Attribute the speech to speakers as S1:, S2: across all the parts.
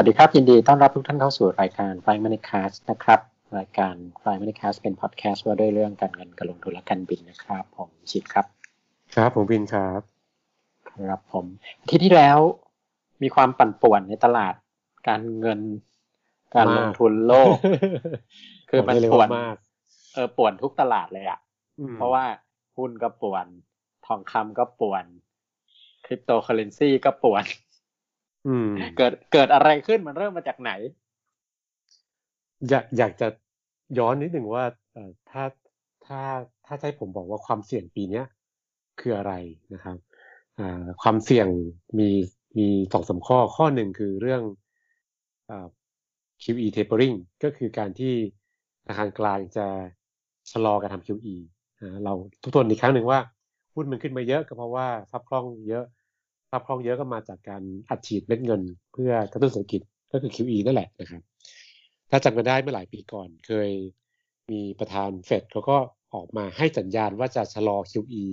S1: วัสดีครับยินดีต้อนรับทุกท่านเข้าสู่รายการ Flying Money Cast นะครับ รายการ Flying Money Cast เป็นพอดแคสต์ว่าด้วยเรื่องการเงินการลงทุนและการบินนะครับ ผมชิดครับ
S2: ครับผมบินครับ
S1: ครับผมที่ที่แล้วมีความปั่นป่วนในตลาดการเงินการลงทุนโลก คือมันป่วนเออป่วนทุกตลาดเลยอะ เพราะว่าหุ้นก็ป่วน ทองคำก็ป่วนคริปโตเคอเรนซีก็ป่วน เกิดเกิดอะไรขึ้นมันเริ่มมาจากไหน
S2: อยากอยากจะย้อนนิดหนึ่งว่าถ้าถ้าถ้าใช้ผมบอกว่าความเสี่ยงปีเนี้ยคืออะไรนะครับความเสี่ยงมีมีสองสาข้อข้อหนึ่งคือเรื่อง QE tapering ก็คือการที่ธนาคารกลางจะชะลอการทำ QE เราทุกทนอีกครั้งหนึ่งว่าหุ้นมันขึ้นมาเยอะก็เพราะว่าซับคล่องเยอะ ภาพคล่องเยอะก็มาจากการอัดฉีดเม็ดเงิน เพื่อกระตุ้นเศรษฐกิจก็คือ QE นั่นแหละนะครับ ถ้าจำกันได้เมื่อหลายปีก่อนเคยมีประธานเฟดเขาก็ออกมาให้สัญญาณว่าจะชะลอ QE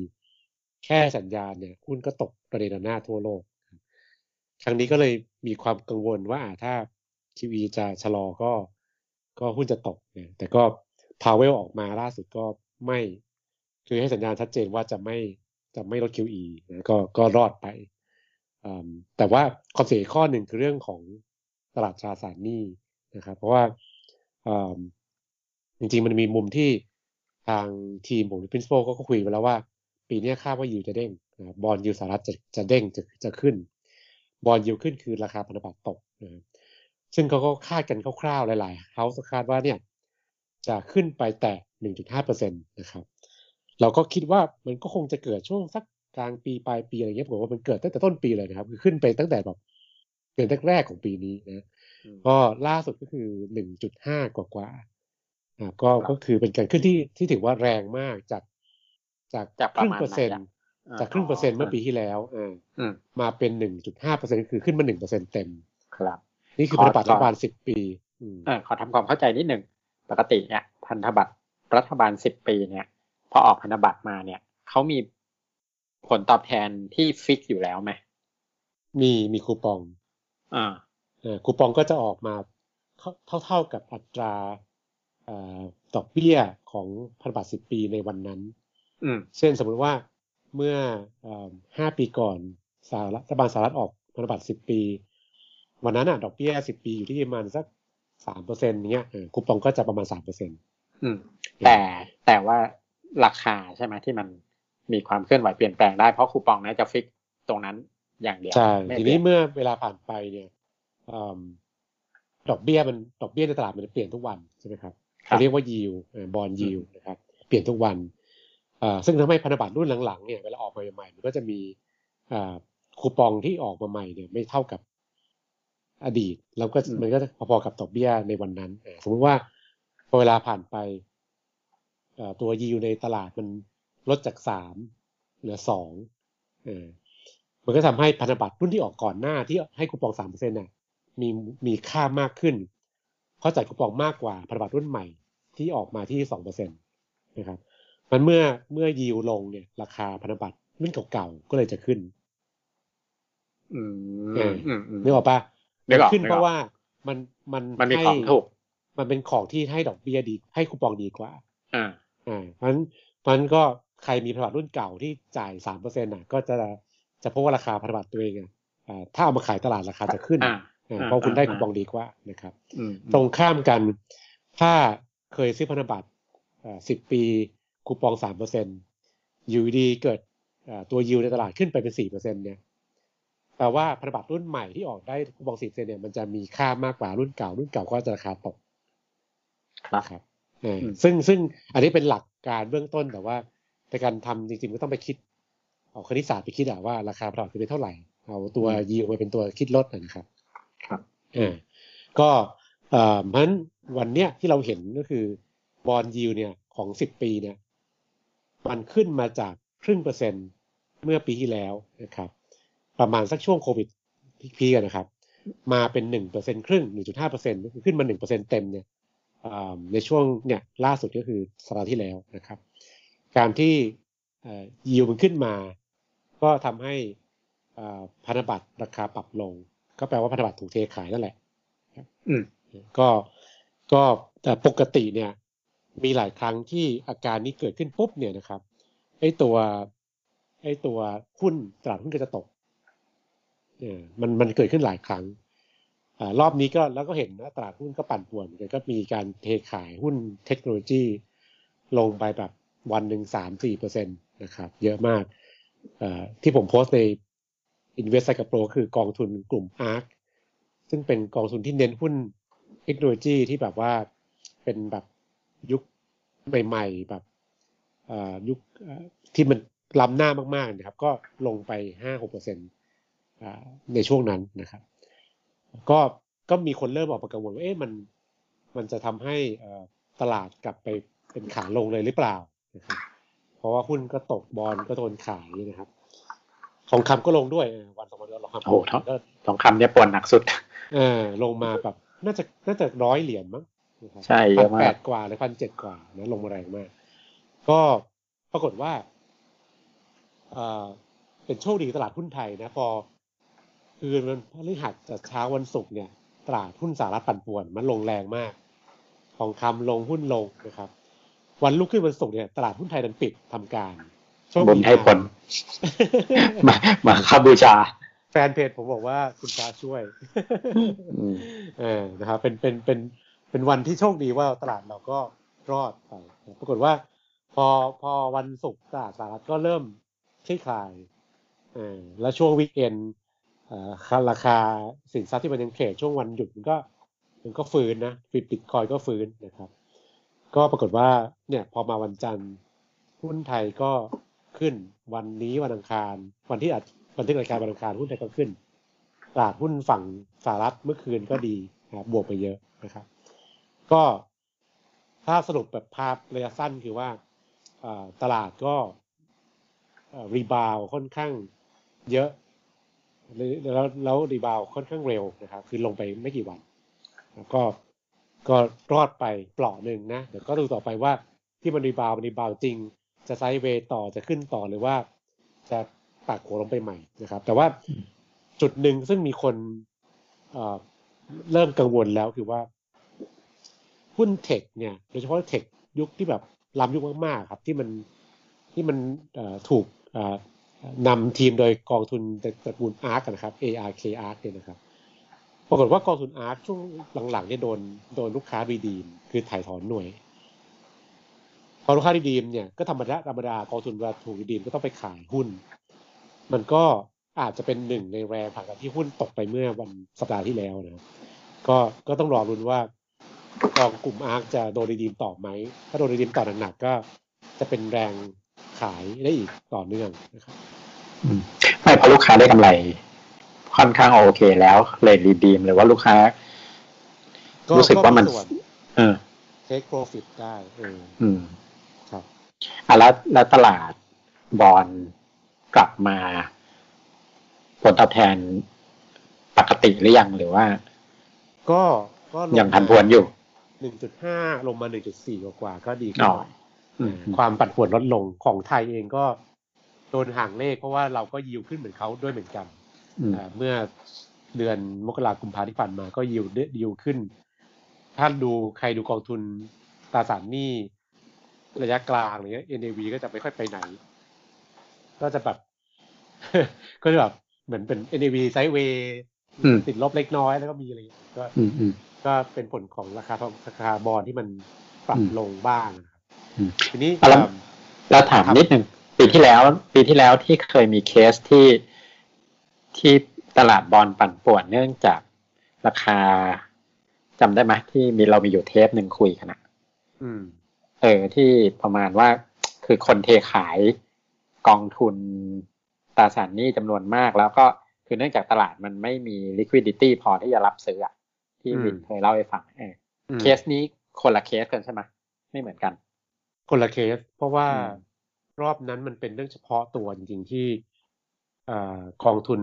S2: แค่สัญญาณเนี่ยหุ้นก็ตกประเด็นหน้าทั่วโลก ครั้งนี้ก็เลยมีความกังวลว่าถ้า QE จะชะลอก็ก็หุ้นจะตกเนี่ยแต่ก็พาวเวลออกมาล่าสุดก็ไม่ คือให้สัญญาณชัดเจนว่าจะไม่จะไม่ลด QE นะก็ก็รอดไป แต่ว่าความเสียข้อหนึ่งคือเรื่องของตลาดตราสารหนี้นะครับ เพราะว่าจริงๆมันมีมุมที่ทางทีมผมพินสโปก็คุยไปแล้วว่า ปีนี้คาดว่ายูจะเด้งบอลยูสหรัฐจะจะเด้งจะจะขึ้น บอลยูขึ้นคือราคาพันธบัตรตกนะซึ่งเขาก็คาดกันคร่าวๆ หลายๆเขาส์คาดว่าเนี่ยจะขึ้นไปแตะ1.5%นะครับ เราก็คิดว่ามันก็คงจะเกิดช่วงสัก กลางปีปลายปีอะไรเงี้ยผมว่ามันเกิดตั้งแต่ต้นปีเลยนะครับ คือขึ้นไปตั้งแต่แบบเดือนแรกๆของปีนี้นะก็ล่าสุดก็คือหนึ่งจุดห้ากว่ากว่าอ่าก็ก็คือเป็นการขึ้นที่ที่ถือว่าแรงมากจากจากจากครึ่งเปอร์เซ็นต์จากครึ่งเปอร์เซ็นต์เมื่อปีที่แล้วอ่ามาเป็นหนึ่งจุดห้าเปอร์เซ็นต์คือขึ้นมาหนึ่งเปอร์เซ็นต์เต็ม
S1: ครับ
S2: นี่คือพันธบัตรรัฐบาลสิบปี
S1: อ่าขอทำความเข้าใจนิดหนึ่งปกติเนี่ยพันธบัตรรัฐบาลสิบปีเนี่ยพอออกพันธบัตรมาเนี่ยเขามี ผลตอบแทนที่ฟิกอยู่แล้วไหม
S2: มีมีคูปอง
S1: อ่า
S2: เออคูปองก็จะออกมาเท่าเท่ากับอัตราดอกเบี้ยของพันธบัตรสิบปีในวันนั้น
S1: อืม
S2: เช่นสมมติว่าเมื่อห้าปีก่อนสหรัฐบาลสหรัฐออกพันธบัตรสิบปี วันนั้นอะ ดอกเบี้ยสิบปีอยู่ที่ประมาณสักสามเปอร์เซ็นต์เงี้ยคูปองก็จะประมาณสามเปอร์เซ็นต์
S1: แต่แต่ว่าราคาใช่ไหมที่มัน มีความเคลื่อนไหวเปลี่ยนแปลงได้เพราะคูปองนั้นจะฟิกตรงนั้นอย่างเดียว
S2: ใช่ทีนี้เมื่อเวลาผ่านไปเนี่ยดอกเบี้ยมันดอกเบี้ยในตลาดมันเปลี่ยนทุกวันใช่ไหมครับเขาเรียกว่ายิวบอลยิวนะครับ เปลี่ยนทุกวันซึ่งทำให้พันธบัตรรุ่นหลังๆเนี่ยเวลาออกมาใหม่ๆมันก็จะมีคูปองที่ออกมาใหม่เนี่ยไม่เท่ากับอดีต แล้วก็มันก็พอๆกับดอกเบี้ยในวันนั้นสมมติว่าพอเวลาผ่านไปตัวยิวในตลาดมัน ลดจากสามเหลือสองเออมันก็ทำให้พันธบัตรรุ่นที่ออกก่อนหน้าที่ให้คูปองสามเปอร์เซ็นต์น่ะมีมีค่ามากขึ้น เพราะจ่ายคูปองมากกว่าพันธบัตรรุ่นใหม่ที่ออกมาที่สองเปอร์เซ็นต์นะครับมันเมื่อเมื่อยิวลงเนี่ยราคาพันธบัตรรุ่นเก่าๆก็เลยจะขึ้น
S1: อื
S2: มนึกออกปะขึ้นเพราะว่ามันมัน
S1: มันมีของถูก
S2: มันเป็นของที่ให้ดอกเบี้ยดี ให้คูปองดีกว่า
S1: อ่า
S2: อ่าเพราะฉะนั้นมันก็ ใครมีพันธบัตรรุ่นเก่าที่จ่ายสามเปอร์เซ็นต์อะ ก็จะจะพบว่าราคาพันธบัตรตัวเองอะถ้าเอามาขายตลาดราคาจะขึ้นเพราะคุณได้คูปองดีกว่านะครับ ตรงข้ามกัน ถ้าเคยซื้อพันธบัตรสิบปีคูปองสามเปอร์เซ็นต์อยู่ดีเกิดตัวยิวในตลาดขึ้นไปเป็นสี่เปอร์เซ็นเนี่ยแปลว่าพันธบัตรรุ่นใหม่ที่ออกได้คูปองสี่เปอร์เซ็นเนี่ยมันจะมีค่ามากกว่ารุ่นเก่า รุ่นเก่าก็จะราคาตก
S1: นะครับ
S2: ซึ่งซึ่งอันนี้เป็นหลักการเบื้องต้นแต่ว่า ในการทำจริงๆก็ต้องไปคิด เอาคณิตศาสตร์ไปคิดอะว่าราคาผลิตเป็นเท่าไหร่ เอาตัวยีมาเป็นตัวคิดลดนะครับ
S1: ครับ
S2: อ่าก็เอ่อเพราะฉะนั้นวันเนี้ยที่เราเห็นก็คือบอลยิวเนี่ยของสิบปีเนี่ยมันขึ้นมาจากครึ่งเปอร์เซ็นต์เมื่อปีที่แล้วนะครับ ประมาณสักช่วงโควิดพีกันนะครับ มาเป็นหนึ่งเปอร์เซ็นครึ่งหนึ่งจุดห้าเปอร์เซ็นต์ขึ้นมาหนึ่งเปอร์เซ็นเต็มเนี่ยในช่วงเนี่ยล่าสุดก็คือสัปดาห์ที่แล้วนะครับ การที่ยิวมันขึ้นมา ก็ทำให้พันธบัตรราคาปรับลง ก็แปลว่าพันธบัตรถูกเทขายนั่นแหละ
S1: อืม
S2: ก็ก็แต่ปกติเนี่ย มีหลายครั้งที่อาการนี้เกิดขึ้นปุ๊บเนี่ยนะครับไอ้ตัวไอ้ตัวหุ้นตลาดหุ้นก็จะตกเออมันมันเกิดขึ้นหลายครั้งอ่ารอบนี้ก็แล้วก็เห็นนะตลาดหุ้นก็ปั่นป่วนเหมือนกันก็มีการเทขายหุ้นเทคโนโลยีลงไปแบบ วันหนึ่งสามสี่เปอร์เซ็นตนะครับ เยอะมากที่ผมโพสต์ใน Invest กับโปรคือกองทุนกลุ่ม ARK ซึ่งเป็นกองทุนที่เน้นหุ้นเทคโนโลยีที่แบบว่าเป็นแบบยุคใหม่ๆแบบยุคที่มันล้ำหน้ามากๆนะครับ ก็ลงไปห้าหกเปอร์เซ็นในช่วงนั้นนะครับ ก็ก็มีคนเริ่มออกมากังวลว่าเอ๊ะมันมันจะทำให้ตลาดกลับไปเป็นขาลงเลยหรือเปล่า นะครับเพราะว่าหุ้นก็ตกบอลก็โดนขายนะครับทองคำก็ลงด้วยวันสองวันก็ลงคำ
S1: โอ้ทองคำเนี่ยปวดหนักสุด
S2: เออ ลงมาแบบน่าจะน่าจะร้อยเหรียญมั้ง
S1: ใช่เยอะมากแป
S2: ดกว่าหรือพันเจ็ดกว่านะลงมาแรงมาก ก็ปรากฏว่าเออเป็นโชคดีตลาดหุ้นไทยนะ พอ คืนมันพฤหัสจากเช้าวันศุกร์เนี่ย ตลาดหุ้นสหรัฐปั่นป่วน มันลงแรงมาก ทองคำลงหุ้นลงนะครับ วันลุกขึ้นวันศุกร์เนี่ยตลาดหุ้นไทยดันปิดทำการ
S1: บนให้ผลมามาคาบูชา
S2: แฟนเพจผมบอกว่าคุณฟ้าช่วยเออนะครับเป็นเป็นเป็นเป็นวันที่โชคดีว่าตลาดเราก็รอดไปปรากฏว่า พอพอวันศุกร์ตลาดสหรัฐก็เริ่มคลี่คลายเออแล้วช่วงวีคเอนราคาสินทรัพย์ที่มันยังเทรดช่วงวันหยุดมันก็ มันก็ฟื้นนะปิดปิดคอยก็ฟื้นนะครับ ก็ปรากฏว่าเนี่ยพอมาวันจันทร์หุ้นไทยก็ขึ้นวันนี้วันอังคาร วันที่อัดวันที่รายการวันอังคารหุ้นไทยก็ขึ้นตลาดหุ้นฝั่งสหรัฐเมื่อคืนก็ดีนะครับบวกไปเยอะนะครับ ก็ถ้าสรุปแบบภาพระยะสั้นคือว่าตลาดก็รีบาวค่อนข้างเยอะแล้วแล้วรีบาวค่อนข้างเร็วนะครับ คือลงไปไม่กี่วัน แล้วก็ ก็รอดไปเปลาหนึ่งนะ เดี๋ยวก็ดูต่อไปว่าที่มัน rebound มัน rebound จริง จะ sideway ต่อจะขึ้นต่อหรือว่า จะปักหัวลงไปใหม่นะครับ แต่ว่าจุดหนึ่งซึ่งมีคนเริ่มกังวลแล้วคือว่า หุ้น tech เนี่ยโดยเฉพาะ tech ยุคที่แบบล้ำยุคมากๆครับ ที่มันที่มันถูกนำทีมโดยกองทุนตระกูล ARK นะครับ ARK ARK เนี่ยนะครับ ปรากฏว่ากองทุน ARK ช่วงหลังๆเนี่ยโดนโดนลูกค้ารีดีม คือถ่ายถอนหน่วย พอลูกค้าดีดีมเนี่ยก็ธรรมดาธรรมดากองทุนเวลาถูกดีมก็ต้องไปขายหุ้น มันก็อาจจะเป็นหนึ่งในแรงผลักดันที่หุ้นตกไปเมื่อวันสัปดาห์ที่แล้วนะก็ก็ต้องรอรุนว่ากองกลุ่มอาร์คจะโดนดีมต่อไหม ถ้าโดนดีมต่อหนักๆก็จะเป็นแรงขายได้อีกต่อเนื่องนะครับ
S1: ไม่พราะลูกค้าได้กำไร ค่อนข้างโอเคแล้วเลยรีดีมหรือว่าลูกค้า รู้สึกว่ามัน เออ
S2: เทคโปรฟิตได้เออ
S1: อืมอะแล้วแล้วตลาดบอลกลับมา ผลตอบแทนปกติหรือยังหรือว่า
S2: ก็ก็
S1: ยังผันผวนอยู่
S2: หนึ่งจุดห้าลงมาหนึ่งจุดสี่กว่าก็ดีขึ้นความปั่นป่วนลดลงของไทยเองก็โดนห่างเลขเพราะว่าเราก็ยิวขึ้นเหมือนเขาด้วยเหมือนกัน เมื่อเดือนมกราคมพาที่ผ่านมาก็ยิวยิวขึ้น ถ้าดูใครดูกองทุนตราสารหนี้ระยะกลางอะไรเงี้ย NAV ก็จะไม่ค่อยไปไหน ก็จะแบบ ก็จะแบบเหมือนเป็น NAV ไซด์เวย์ติดลบเล็กน้อยแล้วก็มีอะไรก็ก็เป็นผลของราคาราคาบอลที่มันปรับลงบ้างทีนี้
S1: เราถามนิดหนึ่งปีที่แล้ว ปีที่แล้วที่เคยมีเคสที่ ที่ตลาดบอลปั่นป่วนเนื่องจากราคาจำได้ไหมที่มีเรามีอยู่เทปหนึ่งคุยกันอะเออที่ประมาณว่าคือคนเทขายกองทุนตราสารหนี้จำนวนมากแล้วก็คือเนื่องจากตลาดมันไม่มี liquidity พอที่จะรับซื้ออะที่วินเคยเล่าให้ฟังเออเคสนี้คนละเคสกันใช่ไหมไม่เหมือนกัน
S2: คนละเคส เพราะว่ารอบนั้นมันเป็นเรื่องเฉพาะตัวจริงๆที่ กองทุน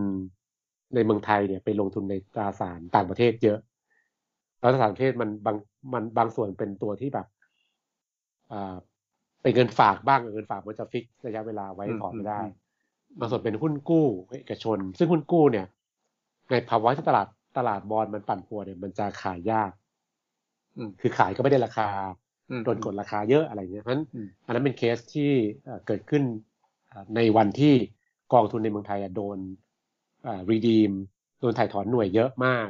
S2: ในเมืองไทยเนี่ยไปลงทุนในตราสารต่างประเทศเยอะแล้วตราสารประเทศมันบางมันบางส่วนเป็นตัวที่แบบเป็นเงินฝากบ้างเงินฝากมันจะฟิกระยะเวลาไว้ถอนไม่ได้บางส่วนเป็นหุ้นกู้เอกชน ซึ่งหุ้นกู้เนี่ย ในภาวะที่ตลาดตลาดบอลมันปั่นป่วนเนี่ยมันจะขายยาก
S1: อืม
S2: คือขายก็ไม่ได้ราคา
S1: อืม
S2: โดนกดราคาเยอะอะไรเงี้ยเพราะฉะนั้น
S1: อืม
S2: อันนั้นเป็นเคสที่เอ่อเกิดขึ้นเอ่อในวันที่ กองทุนในเมืองไทยอะโดน redeem โดนไถ่ถอนหน่วยเยอะมาก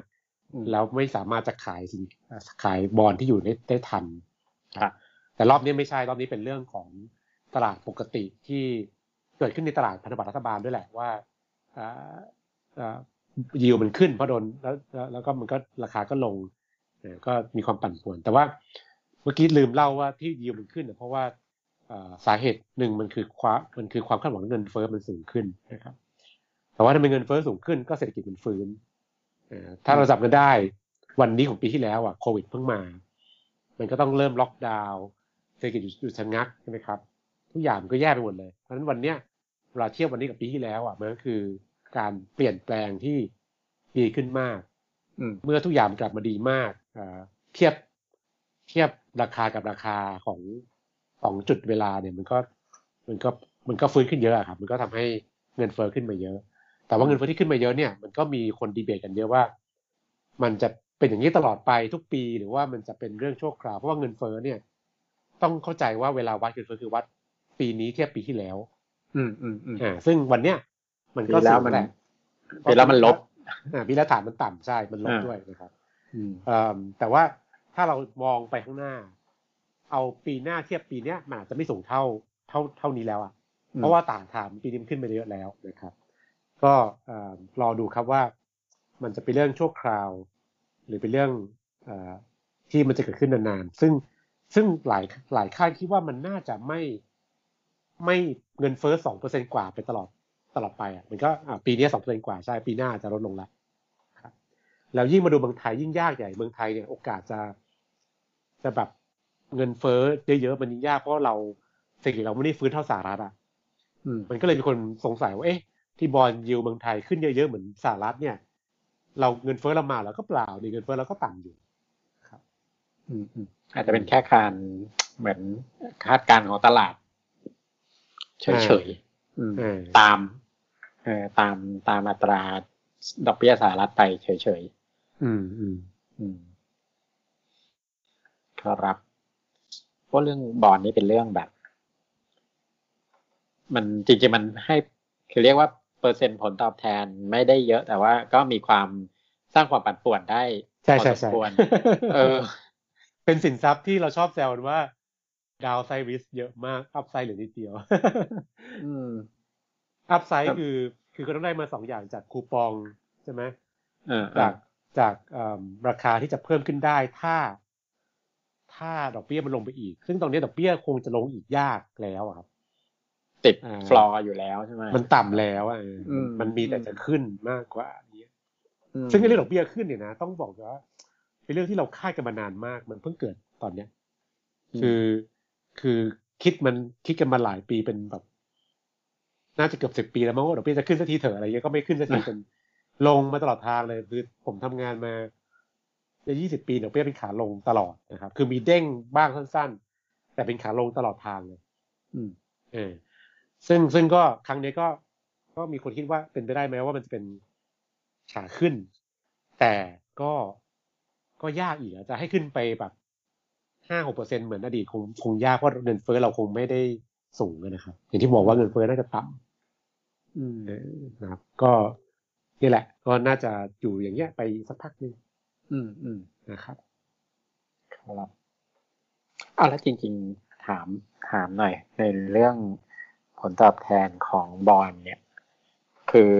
S1: อืม
S2: แล้วไม่สามารถจะขายสินเอ่อขายบอลที่อยู่ได้ได้ทัน
S1: ครับ
S2: แต่รอบนี้ไม่ใช่รอบนี้เป็นเรื่องของตลาดปกติที่เกิดขึ้นในตลาดพันธบัตรรัฐบาลด้วยแหละว่ายิวมันขึ้นเพราะโดนแล้วแล้วแล้วก็มันก็ราคาก็ลงเอ่อก็มีความปั่นป่วน แต่ว่าเมื่อกี้ลืมเล่าว่าที่ยิวมันขึ้นเนี่ยเพราะว่าเอ่อ สาเหตุหนึ่งมันคือความมันคือความคาดหวังเงินเฟ้อมันสูงขึ้นนะครับ แต่ว่าถ้าเป็นเงินเฟ้อสูงขึ้นก็เศรษฐกิจมันฟื้นเอ่อถ้าเราจับกันได้วันนี้ของปีที่แล้วอะโควิดเพิ่งมา มันก็ต้องเริ่มล็อกดาวน์เศรษฐกิจหยุดหยุดชะงักใช่ไหมครับทุกอย่างมันก็แย่ไปหมดเลย เพราะฉะนั้นวันเนี้ยเวลาเทียบวันนี้กับปีที่แล้วอะมันก็คือการเปลี่ยนแปลงที่ดีขึ้นมาก
S1: อืม
S2: เมื่อทุกอย่างมันกลับมาดีมากเอ่อเทียบเทียบราคากับราคาของ ของจุดเวลาเนี่ยมันก็มันก็มันก็ฟื้นขึ้นเยอะอะครับ มันก็ทำให้เงินเฟ้อขึ้นมาเยอะ แต่ว่าเงินเฟ้อที่ขึ้นมาเยอะเนี่ยมันก็มีคนดีเบตกันเยอะว่า มันจะเป็นอย่างนี้ตลอดไปทุกปี หรือว่ามันจะเป็นเรื่องชั่วคราวเพราะว่าเงินเฟ้อเนี่ย ต้องเข้าใจว่าเวลาวัดเงินเฟ้อคือวัด ปีนี้เทียบปีที่แล้ว
S1: อืมอืมอืม
S2: อ่าซึ่งวันเนี้ยมันก็
S1: ปีแล้ว
S2: สูง
S1: มัน
S2: แหละ
S1: ปีแล้วมันลบ
S2: อ่าปีแล้วฐานมันต่ำใช่มันลบ
S1: อ่า
S2: ด้วยนะครับ
S1: อืม
S2: เอ่อแต่ว่าถ้าเรามองไปข้างหน้า เอาปีหน้าเทียบปีเนี้ยมันอาจจะไม่สูงเท่าเท่าเท่านี้แล้วอะ เพราะว่าต่างฐานปีนี้มันขึ้นไปเยอะแล้วนะครับ ก็เอ่อรอดูครับว่ามันจะเป็นเรื่องชั่วคราว หรือเป็นเรื่องเอ่อที่มันจะเกิดขึ้นนานๆ ซึ่งซึ่งหลายหลายค่ายคิดว่ามันน่าจะไม่ไม่เงินเฟ้อสองเปอร์เซ็นกว่าไปตลอดตลอดไปอะมันก็อะปีนี้สองเปอร์เซ็นกว่าใช่ปีหน้าจะลดลงแล้วครับแล้วยิ่งมาดูเมืองไทยยิ่งยากใหญ่เมืองไทยเนี่ยโอกาสจะจะแบบ เงินเฟ้อเยอะๆมันยิ่งยากเพราะเราเศรษฐกิจเราไม่ได้ฟื้นเท่าสหรัฐอะ
S1: อืม
S2: มันก็เลยมีคนสงสัยว่าเอ๊ะที่บอลยิวเมืองไทยขึ้นเยอะๆเหมือนสหรัฐเนี่ย เราเงินเฟ้อเรามาแล้วก็เปล่านี่เงินเฟ้อเราก็ต่ำอยู่
S1: อืมอืมอาจจะเป็นแค่การเหมือนคาดการณ์ของตลาดเฉยๆอืม
S2: เออ
S1: ตามเออตามตามอัตราดอกเบี้ยสหรัฐไปเฉย
S2: อืมอืม
S1: ๆอืมครับเพ ราะเรื่อง bond นี่เป็นเรื่องแบบ มันจริงๆมันให้คือเรียกว่าเปอร์เซ็นต์ผลตอบแทนไม่ได้เยอะ แต่ว่าก็มีความสร้างความปั่นป่วนได้
S2: ใช่
S1: พอ
S2: ใช่
S1: สม
S2: ใช่
S1: ควรเออ
S2: เป็นสินทรัพย์ที่เราชอบแซวกันว่า downside risk เยอะมาก upside เหลือนิดเดียว
S1: อืม
S2: upside
S1: ครับ
S2: คือ คือก็ต้องได้มาสองอย่างจากคูปองใช่ไหม
S1: เออเอ
S2: จา
S1: อก
S2: จากเอิ่มราคาที่จะเพิ่มขึ้นได้ถ้า ถ้าดอกเบี้ยมันลงไปอีก ซึ่งตรงนี้ดอกเบี้ยคงจะลงอีกยากแล้วอะครับ
S1: ติด
S2: อ่า
S1: ฟลอร์อยู่แล้วใช่ไหม
S2: มันต่ำแล้วอะเอออ
S1: ม
S2: มันมีแต่
S1: อืม
S2: จะขึ้นมากกว่านี้
S1: อืม
S2: ซึ่งเรื่องดอกเบี้ยขึ้นเนี่ยนะต้องบอกว่าเป็นเรื่องที่เราคาดกันมานานมาก มันเพิ่งเกิดตอนเนี้ย คือคือคิดมันคิดกันมาหลายปีเป็นแบบ น่าจะเกือบสิบปีแล้วมั้งว่าดอกเบี้ยจะขึ้นสักทีเถอะอะไรเงี้ยก็ไม่ขึ้นสักทีจนลงมาตลอดทางเลยคือผมทำงานมา จะยี่สิบปีดอกเบี้ยเป็นขาลงตลอดนะครับ คือมีเด้งบ้างสั้นๆ แต่เป็นขาลงตลอดทางเลย
S1: อืม
S2: เออ ซึ่งซึ่งก็ครั้งนี้ก็ ก็มีคนคิดว่าเป็นไปได้ไหมว่ามันจะเป็นขาขึ้น แต่ก็ ก็ยากอีกอะจะให้ขึ้นไปแบบห้าหกเปอร์เซ็นเหมือนอดีตคงคงยากเพราะเงินเฟ้อเราคงไม่ได้สูงอะนะครับ อย่างที่บอกว่าเงินเฟ้อน่าจะต่
S1: อืมำ
S2: เออนะครับ ก็นี่แหละ ก็น่าจะอยู่อย่างเงี้ยไปสักพักหนึ่ง
S1: อืมอืม
S2: นะครับ
S1: ครับเอาแล้วจริง ๆ ถามถามหน่อย ในเรื่องผลตอบแทนของบอลเนี่ย คือ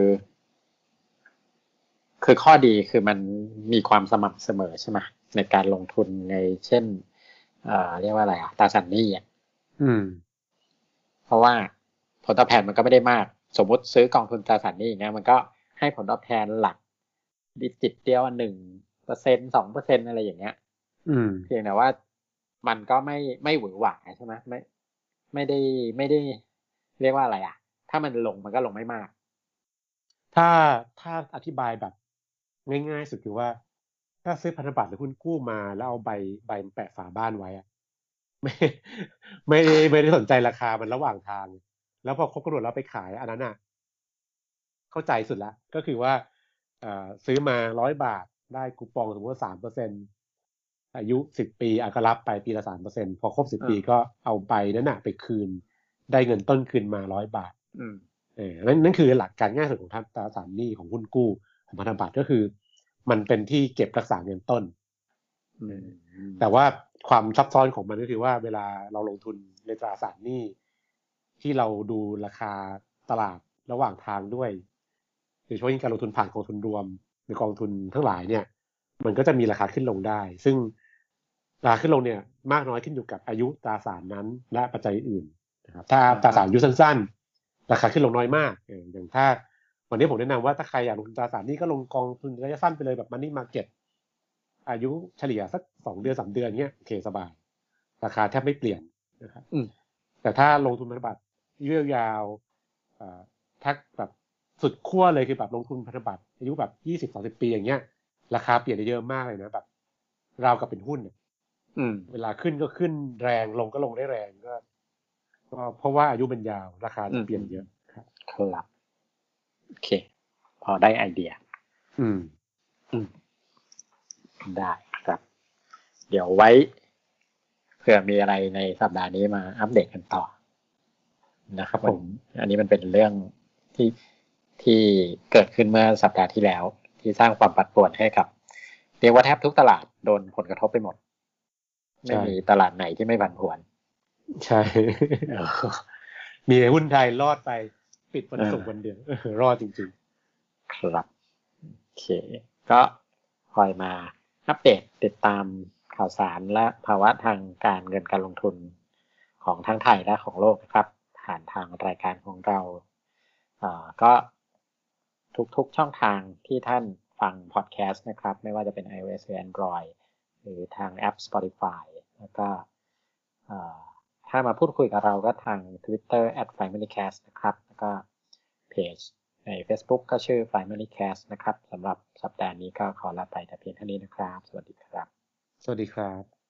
S1: คือข้อดีคือมันมีความสม่ำเสมอใช่ไหมในการลงทุนในเช่น เอ่อเรียกว่าอะไรอะตราสารหนี้อะ
S2: อืม
S1: เพราะว่าผลตอบแทนมันก็ไม่ได้มาก สมมุติซื้อกองทุนตราสารหนี้อย่างเงี้ยมันก็ให้ผลตอบแทนหลักดิจิตเดียวหนึ่งเป อร์เซ็นสองเปอร์เซ็นอะไรอย่างเงี้ย
S2: อืม
S1: เพียงแต่ว่ามันก็ไม่ไม่หวือหวาใช่ไหมไม่ ไม่ได้ไม่ได้ เรียกว่าอะไรอะ ถ้ามันลงมันก็ลงไม่มาก
S2: ถ้าถ้าอธิบายแบบง่ายๆสุดคือว่า ถ้าซื้อพันธบัตรหรือหุ้นกู้มาแล้วเอาใบใบแปะฝาบ้านไว้อะไม่ไม่ได้ไม่ได้สนใจราคามันระหว่างทาง แล้วพอครบกำหนดแล้วไปขายอันนั้นอะ เข้าใจสุดละก็คือว่าเอ่อซื้อมาร้อยบาท ได้คูปองสมมติว่าสามเปอร์เซ็นอายุสิบปีอาก็รับไปปีละสามเปอร์เซ็นพอครบสิบปีก็เอาไปนั่นน่ะไปคืน ได้เงินต้นคืนมาร้อยบาท
S1: อืม
S2: เออนั่นนั่นคือหลักการง่ายสุดของตราสารหนี้ของหุ้นกู้ของพันธบัตรก็คือ มันเป็นที่เก็บรักษาเงินต้น
S1: อืม
S2: แต่ว่าความซับซ้อนของมันก็คือว่าเวลาเราลงทุนในตราสารหนี้ที่เราดูราคาตลาดระหว่างทางด้วยโดยเฉพาะยิ่งการลงทุนผ่านกองทุนรวม หรือกองทุนทั้งหลายเนี่ย มันก็จะมีราคาขึ้นลงได้ ซึ่งราคาขึ้นลงเนี่ย มากน้อยขึ้นอยู่กับอายุตราสารนั้นและปัจจัยอื่นนะครับถ้าตราสารอายุสั้น ๆ ราคาขึ้นลงน้อยมากเอออย่างถ้าวันนี้ผมแนะนำว่าถ้าใครอยากลงทุนตราสารหนี้ก็ลงกองทุนระยะสั้นไปเลยแบบมันนี่มาเก็ตอายุเฉลี่ยสักสองเดือนสามเดือนเนี้ยโอเคสบาย ราคาแทบไม่เปลี่ยนนะครับ
S1: อืม
S2: แต่ถ้าลงทุนพันธบัตรยืดยาวๆอ่าถ้าแบบ สุดขั้วเลยคือแบบลงทุนพันธบัตรอายุแบบยี่สิบสองสิบปีอย่างเงี้ย ราคาเปลี่ยนได้เยอะมากเลยนะแบบราวกับเป็นหุ้นเนี่ย
S1: อืม
S2: เวลาขึ้นก็ขึ้นแรงลงก็ลงได้แรงก็ก็เพราะว่าอายุมันยาวราคาจะเปลี่ยนเยอะครับ
S1: ครับโอเค พอได้ไอเดีย
S2: อืม
S1: อืม ได้ครับ เดี๋ยวไว้เผื่อมีอะไรในสัปดาห์นี้มาอัปเดตกันต่อนะครับ
S2: ครับผม
S1: นอันนี้มันเป็นเรื่องที่ ที่เกิดขึ้นเมื่อสัปดาห์ที่แล้ว ที่สร้างความปั่นป่วนให้กับเรียกว่าแทบทุกตลาดโดนผลกระทบไปหมด ไม่มีตลาดไหนที่ไม่ผันผวน
S2: ใช่ มีหุ้นไทยรอดไป ปิดวันศุกร์วันเดียวเออรอดจริง
S1: ครับโอเค ก็คอยมาอัปเดตติดตามข่าวสารและภาวะทางการเงินการลงทุนของทั้งไทยและของโลกนะครับ ผ่านทางรายการของเราเอ่อก็ ทุกๆ ช่องทางที่ท่านฟังพอดแคสต์นะครับ ไม่ว่าจะเป็น iOS หรือ Android หรือทางแอป Spotify แล้วก็ถ้ามาพูดคุยกับเราก็ทาง Twitter at f i m a l y c a s t นะครับ แล้วก็เพจใน Facebook ก็ชื่อ Family Cast นะครับสำหรับสัปดาห์นี้ก็ขอลาไปแต่เพียงเท่านี้นะครับ สวัสดีครับ
S2: สวัสดีครับ